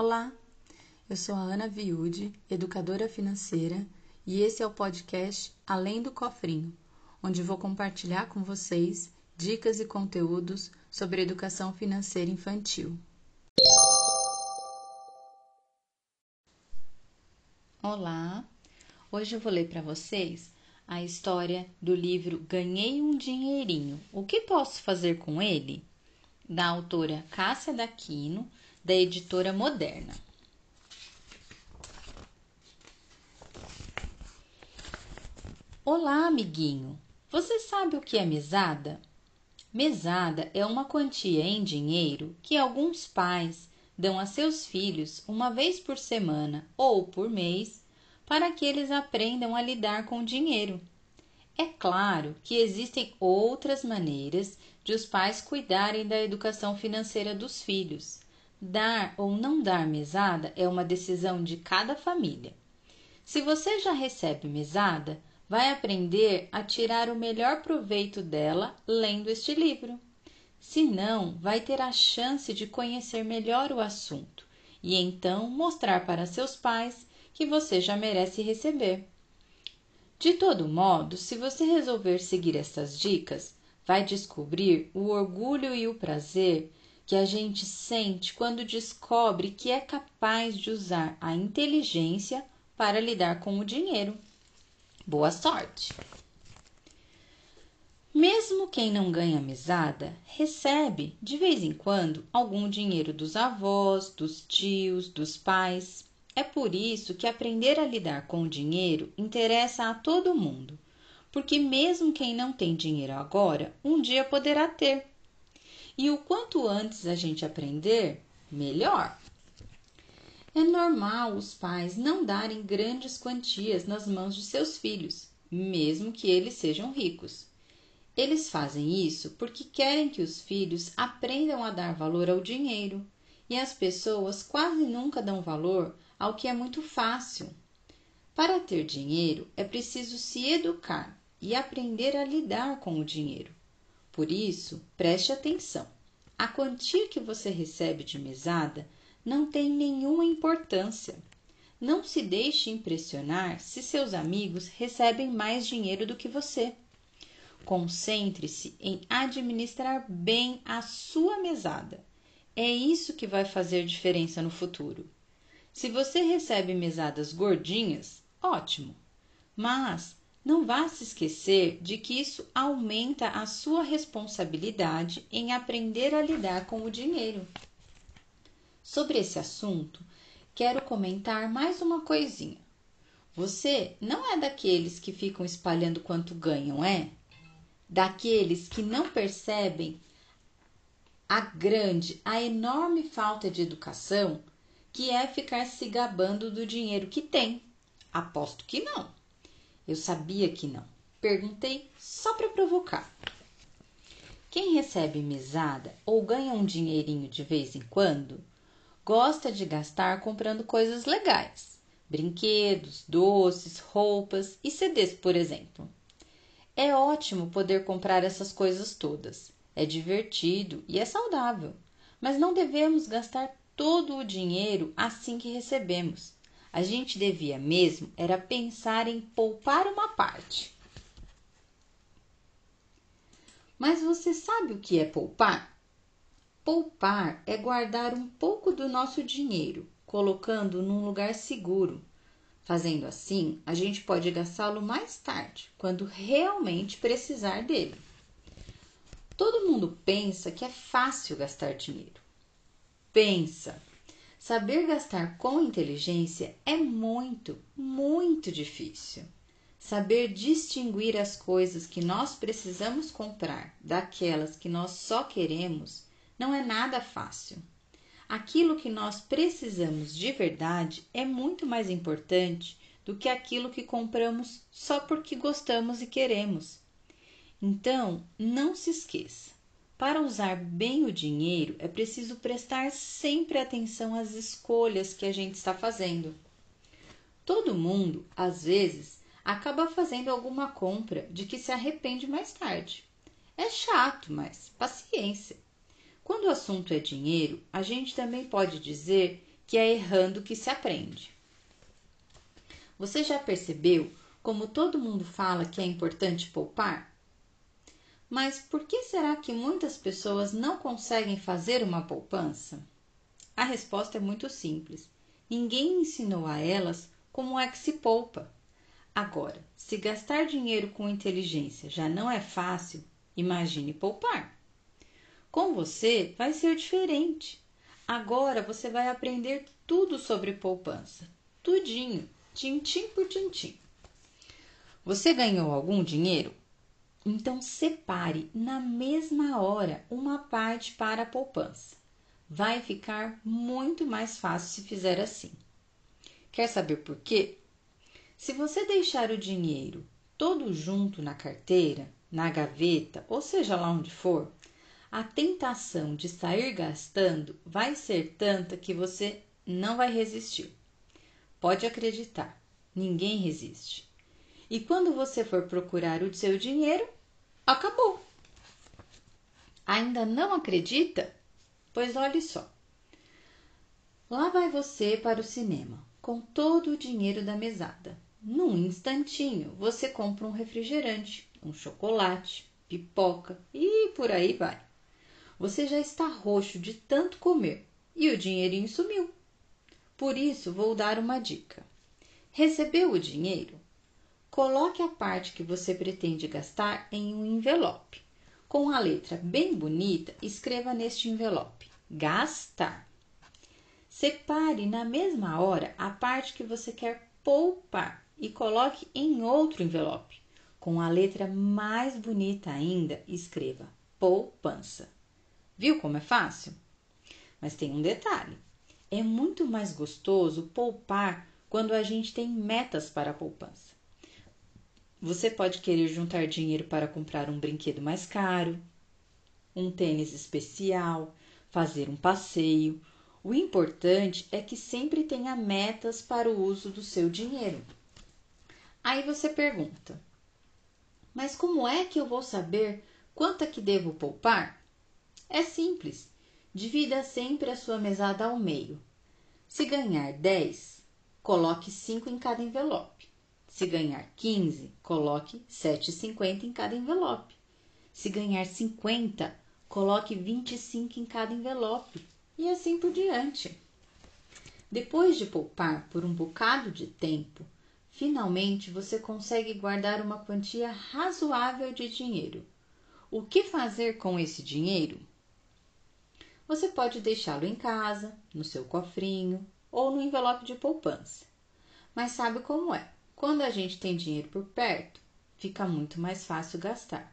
Olá, eu sou a Ana Viude, educadora financeira, e esse é o podcast Além do Cofrinho, onde vou compartilhar com vocês dicas e conteúdos sobre educação financeira infantil. Olá, hoje eu vou ler para vocês a história do livro Ganhei um Dinheirinho. O que posso fazer com ele? Da autora Cássia Daquino, da editora Moderna. Olá, amiguinho. Você sabe o que é mesada? Mesada é uma quantia em dinheiro que alguns pais dão a seus filhos uma vez por semana ou por mês para que eles aprendam a lidar com o dinheiro. É claro que existem outras maneiras de os pais cuidarem da educação financeira dos filhos. Dar ou não dar mesada é uma decisão de cada família. Se você já recebe mesada, vai aprender a tirar o melhor proveito dela lendo este livro. Se não, vai ter a chance de conhecer melhor o assunto e então mostrar para seus pais que você já merece receber. De todo modo, se você resolver seguir essas dicas, vai descobrir o orgulho e o prazer que a gente sente quando descobre que é capaz de usar a inteligência para lidar com o dinheiro. Boa sorte! Mesmo quem não ganha mesada, recebe de vez em quando algum dinheiro dos avós, dos tios, dos pais. É por isso que aprender a lidar com o dinheiro interessa a todo mundo, porque mesmo quem não tem dinheiro agora, um dia poderá ter. E o quanto antes a gente aprender, melhor. É normal os pais não darem grandes quantias nas mãos de seus filhos, mesmo que eles sejam ricos. Eles fazem isso porque querem que os filhos aprendam a dar valor ao dinheiro, e as pessoas quase nunca dão valor ao que é muito fácil. Para ter dinheiro é preciso se educar e aprender a lidar com o dinheiro. Por isso, preste atenção. A quantia que você recebe de mesada não tem nenhuma importância. Não se deixe impressionar se seus amigos recebem mais dinheiro do que você. Concentre-se em administrar bem a sua mesada. É isso que vai fazer diferença no futuro. Se você recebe mesadas gordinhas, ótimo. Mas não vá se esquecer de que isso aumenta a sua responsabilidade em aprender a lidar com o dinheiro. Sobre esse assunto, quero comentar mais uma coisinha. Você não é daqueles que ficam espalhando quanto ganham, é? Daqueles que não percebem a grande, a enorme falta de educação que é ficar se gabando do dinheiro que tem. Aposto que não. Eu sabia que não. Perguntei só para provocar. Quem recebe mesada ou ganha um dinheirinho de vez em quando, gosta de gastar comprando coisas legais, brinquedos, doces, roupas e CDs, por exemplo. É ótimo poder comprar essas coisas todas. É divertido e é saudável, mas não devemos gastar todo o dinheiro assim que recebemos. A gente devia mesmo era pensar em poupar uma parte. Mas você sabe o que é poupar? Poupar é guardar um pouco do nosso dinheiro, colocando num lugar seguro. Fazendo assim, a gente pode gastá-lo mais tarde, quando realmente precisar dele. Todo mundo pensa que é fácil gastar dinheiro. Pensa! Saber gastar com inteligência é muito, muito difícil. Saber distinguir as coisas que nós precisamos comprar daquelas que nós só queremos não é nada fácil. Aquilo que nós precisamos de verdade é muito mais importante do que aquilo que compramos só porque gostamos e queremos. Então, não se esqueça: para usar bem o dinheiro, é preciso prestar sempre atenção às escolhas que a gente está fazendo. Todo mundo, às vezes, acaba fazendo alguma compra de que se arrepende mais tarde. É chato, mas paciência. Quando o assunto é dinheiro, a gente também pode dizer que é errando que se aprende. Você já percebeu como todo mundo fala que é importante poupar? Mas por que será que muitas pessoas não conseguem fazer uma poupança? A resposta é muito simples. Ninguém ensinou a elas como é que se poupa. Agora, se gastar dinheiro com inteligência já não é fácil, imagine poupar. Com você vai ser diferente. Agora você vai aprender tudo sobre poupança. Tudinho, tintim por tintim. Você ganhou algum dinheiro? Então separe na mesma hora uma parte para a poupança. Vai ficar muito mais fácil se fizer assim. Quer saber por quê? Se você deixar o dinheiro todo junto na carteira, na gaveta, ou seja lá onde for, a tentação de sair gastando vai ser tanta que você não vai resistir. Pode acreditar, ninguém resiste. E quando você for procurar o seu dinheiro, acabou. Ainda não acredita? Pois olhe só. Lá vai você para o cinema com todo o dinheiro da mesada. Num instantinho, você compra um refrigerante, um chocolate, pipoca e por aí vai. Você já está roxo de tanto comer e o dinheirinho sumiu. Por isso, vou dar uma dica. Recebeu o dinheiro? Coloque a parte que você pretende gastar em um envelope. Com a letra bem bonita, escreva neste envelope: gastar. Separe na mesma hora a parte que você quer poupar e coloque em outro envelope. Com a letra mais bonita ainda, escreva poupança. Viu como é fácil? Mas tem um detalhe: é muito mais gostoso poupar quando a gente tem metas para a poupança. Você pode querer juntar dinheiro para comprar um brinquedo mais caro, um tênis especial, fazer um passeio. O importante é que sempre tenha metas para o uso do seu dinheiro. Aí você pergunta: Mas como é que eu vou saber quanto é que devo poupar? É simples. Divida sempre a sua mesada ao meio. Se ganhar 10, coloque 5 em cada envelope. Se ganhar 15, coloque 7,50 em cada envelope. Se ganhar 50, coloque 25 em cada envelope. E assim por diante. Depois de poupar por um bocado de tempo, finalmente você consegue guardar uma quantia razoável de dinheiro. O que fazer com esse dinheiro? Você pode deixá-lo em casa, no seu cofrinho ou no envelope de poupança. Mas sabe como é? Quando a gente tem dinheiro por perto, fica muito mais fácil gastar.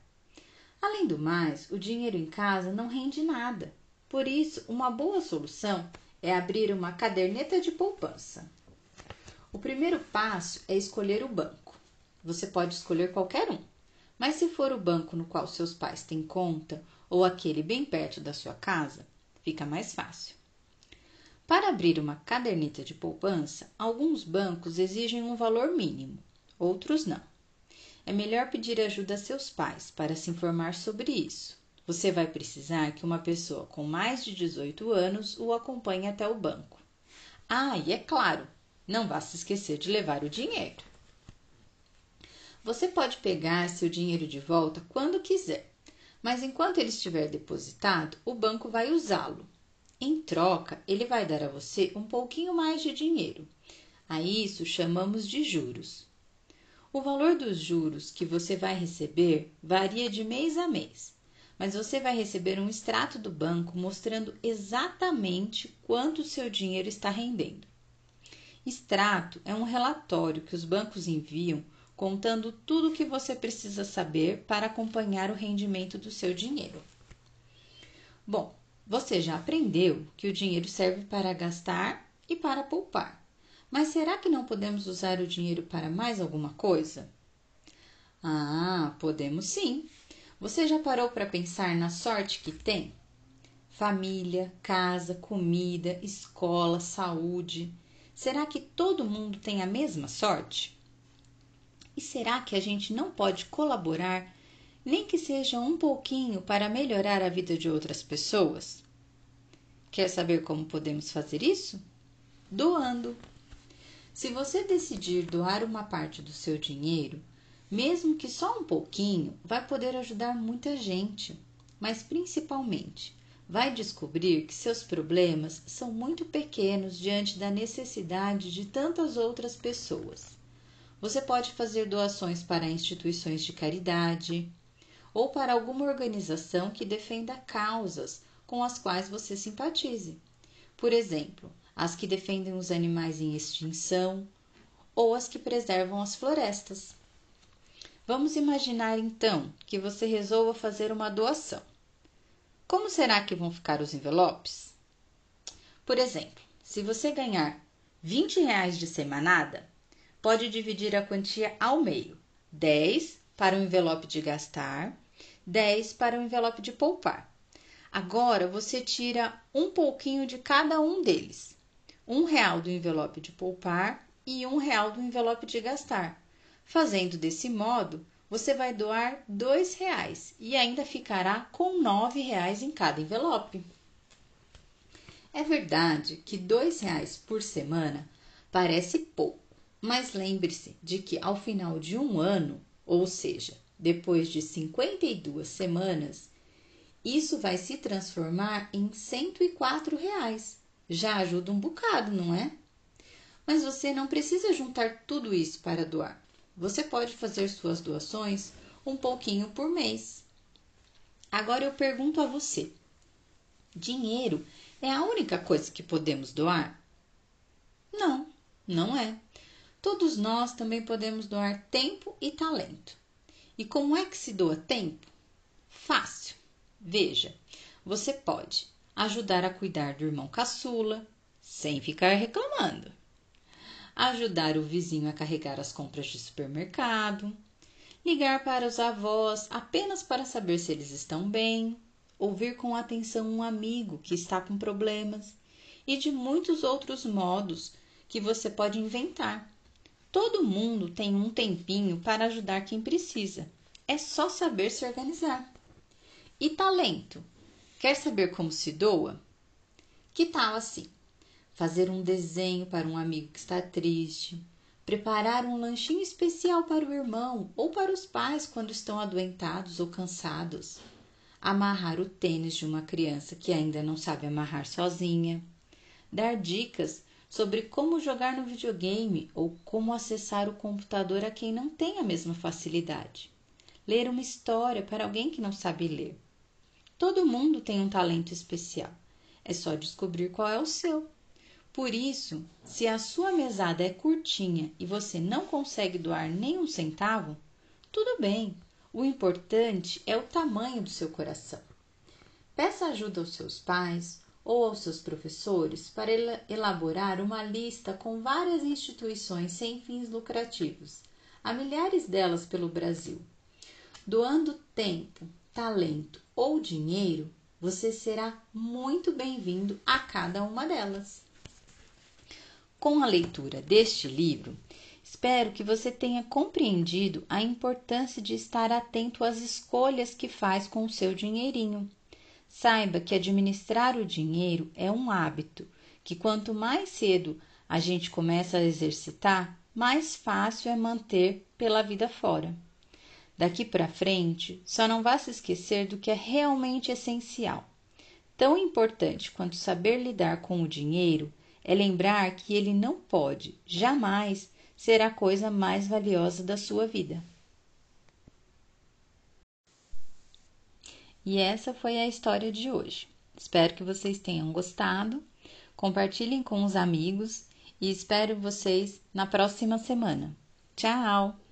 Além do mais, o dinheiro em casa não rende nada. Por isso, uma boa solução é abrir uma caderneta de poupança. O primeiro passo é escolher o banco. Você pode escolher qualquer um, mas se for o banco no qual seus pais têm conta ou aquele bem perto da sua casa, fica mais fácil. Para abrir uma caderneta de poupança, alguns bancos exigem um valor mínimo, outros não. É melhor pedir ajuda a seus pais para se informar sobre isso. Você vai precisar que uma pessoa com mais de 18 anos o acompanhe até o banco. Ah, e é claro, não vá se esquecer de levar o dinheiro. Você pode pegar seu dinheiro de volta quando quiser, mas enquanto ele estiver depositado, o banco vai usá-lo em troca, ele vai dar a você um pouquinho mais de dinheiro. A isso chamamos de juros. O valor dos juros que você vai receber varia de mês a mês, mas você vai receber um extrato do banco mostrando exatamente quanto o seu dinheiro está rendendo. Extrato é um relatório que os bancos enviam contando tudo o que você precisa saber para acompanhar o rendimento do seu dinheiro. Bom, você já aprendeu que o dinheiro serve para gastar e para poupar. Mas será que não podemos usar o dinheiro para mais alguma coisa? Ah, podemos sim. Você já parou para pensar na sorte que tem? Família, casa, comida, escola, saúde. Será que todo mundo tem a mesma sorte? E será que a gente não pode colaborar nem que seja um pouquinho para melhorar a vida de outras pessoas? Quer saber como podemos fazer isso? doando. Se você decidir doar uma parte do seu dinheiro, mesmo que só um pouquinho, vai poder ajudar muita gente, mas principalmente vai descobrir que seus problemas são muito pequenos diante da necessidade de tantas outras pessoas. Você pode fazer doações para instituições de caridade ou para alguma organização que defenda causas com as quais você simpatize. Por exemplo, as que defendem os animais em extinção ou as que preservam as florestas. Vamos imaginar então que você resolva fazer uma doação. Como será que vão ficar os envelopes? Por exemplo, se você ganhar 20 reais de semanada, pode dividir a quantia ao meio: 10 para o envelope de gastar, 10 para o envelope de poupar. Agora você tira um pouquinho de cada um deles: um real do envelope de poupar e um real do envelope de gastar. Fazendo desse modo, você vai doar dois reais e ainda ficará com nove reais em cada envelope. É verdade que dois reais por semana parece pouco, mas lembre-se de que ao final de um ano, ou seja, depois de 52 semanas, isso vai se transformar em 104 reais. Já ajuda um bocado, não é? Mas você não precisa juntar tudo isso para doar. Você pode fazer suas doações um pouquinho por mês. Agora eu pergunto a você: dinheiro é a única coisa que podemos doar? Não, não é. Todos nós também podemos doar tempo e talento. E como é que se doa tempo? Fácil. Veja, você pode ajudar a cuidar do irmão caçula, sem ficar reclamando. Ajudar o vizinho a carregar as compras de supermercado, ligar para os avós apenas para saber se eles estão bem, ouvir com atenção um amigo que está com problemas e de muitos outros modos que você pode inventar Todo mundo tem um tempinho para ajudar quem precisa. É só saber se organizar. E talento? Quer saber como se doa? Que tal assim? Fazer um desenho para um amigo que está triste, preparar um lanchinho especial para o irmão ou para os pais quando estão adoentados ou cansados, amarrar o tênis de uma criança que ainda não sabe amarrar sozinha, dar dicas sobre como jogar no videogame ou como acessar o computador a quem não tem a mesma facilidade. Ler uma história para alguém que não sabe ler. Todo mundo tem um talento especial. É só descobrir qual é o seu. Por isso, se a sua mesada é curtinha e você não consegue doar nem um centavo, tudo bem. O importante é o tamanho do seu coração. Peça ajuda aos seus pais, ou aos seus professores para elaborar uma lista com várias instituições sem fins lucrativos, há milhares delas pelo Brasil. Doando tempo, talento ou dinheiro, você será muito bem-vindo a cada uma delas. Com a leitura deste livro, espero que você tenha compreendido a importância de estar atento às escolhas que faz com o seu dinheirinho Saiba que administrar o dinheiro é um hábito que quanto mais cedo a gente começa a exercitar, mais fácil é manter pela vida fora. Daqui para frente, só não vá se esquecer do que é realmente essencial. Tão importante quanto saber lidar com o dinheiro é lembrar que ele não pode, jamais, ser a coisa mais valiosa da sua vida. E essa foi a história de hoje. Espero que vocês tenham gostado. Compartilhem com os amigos e espero vocês na próxima semana. Tchau!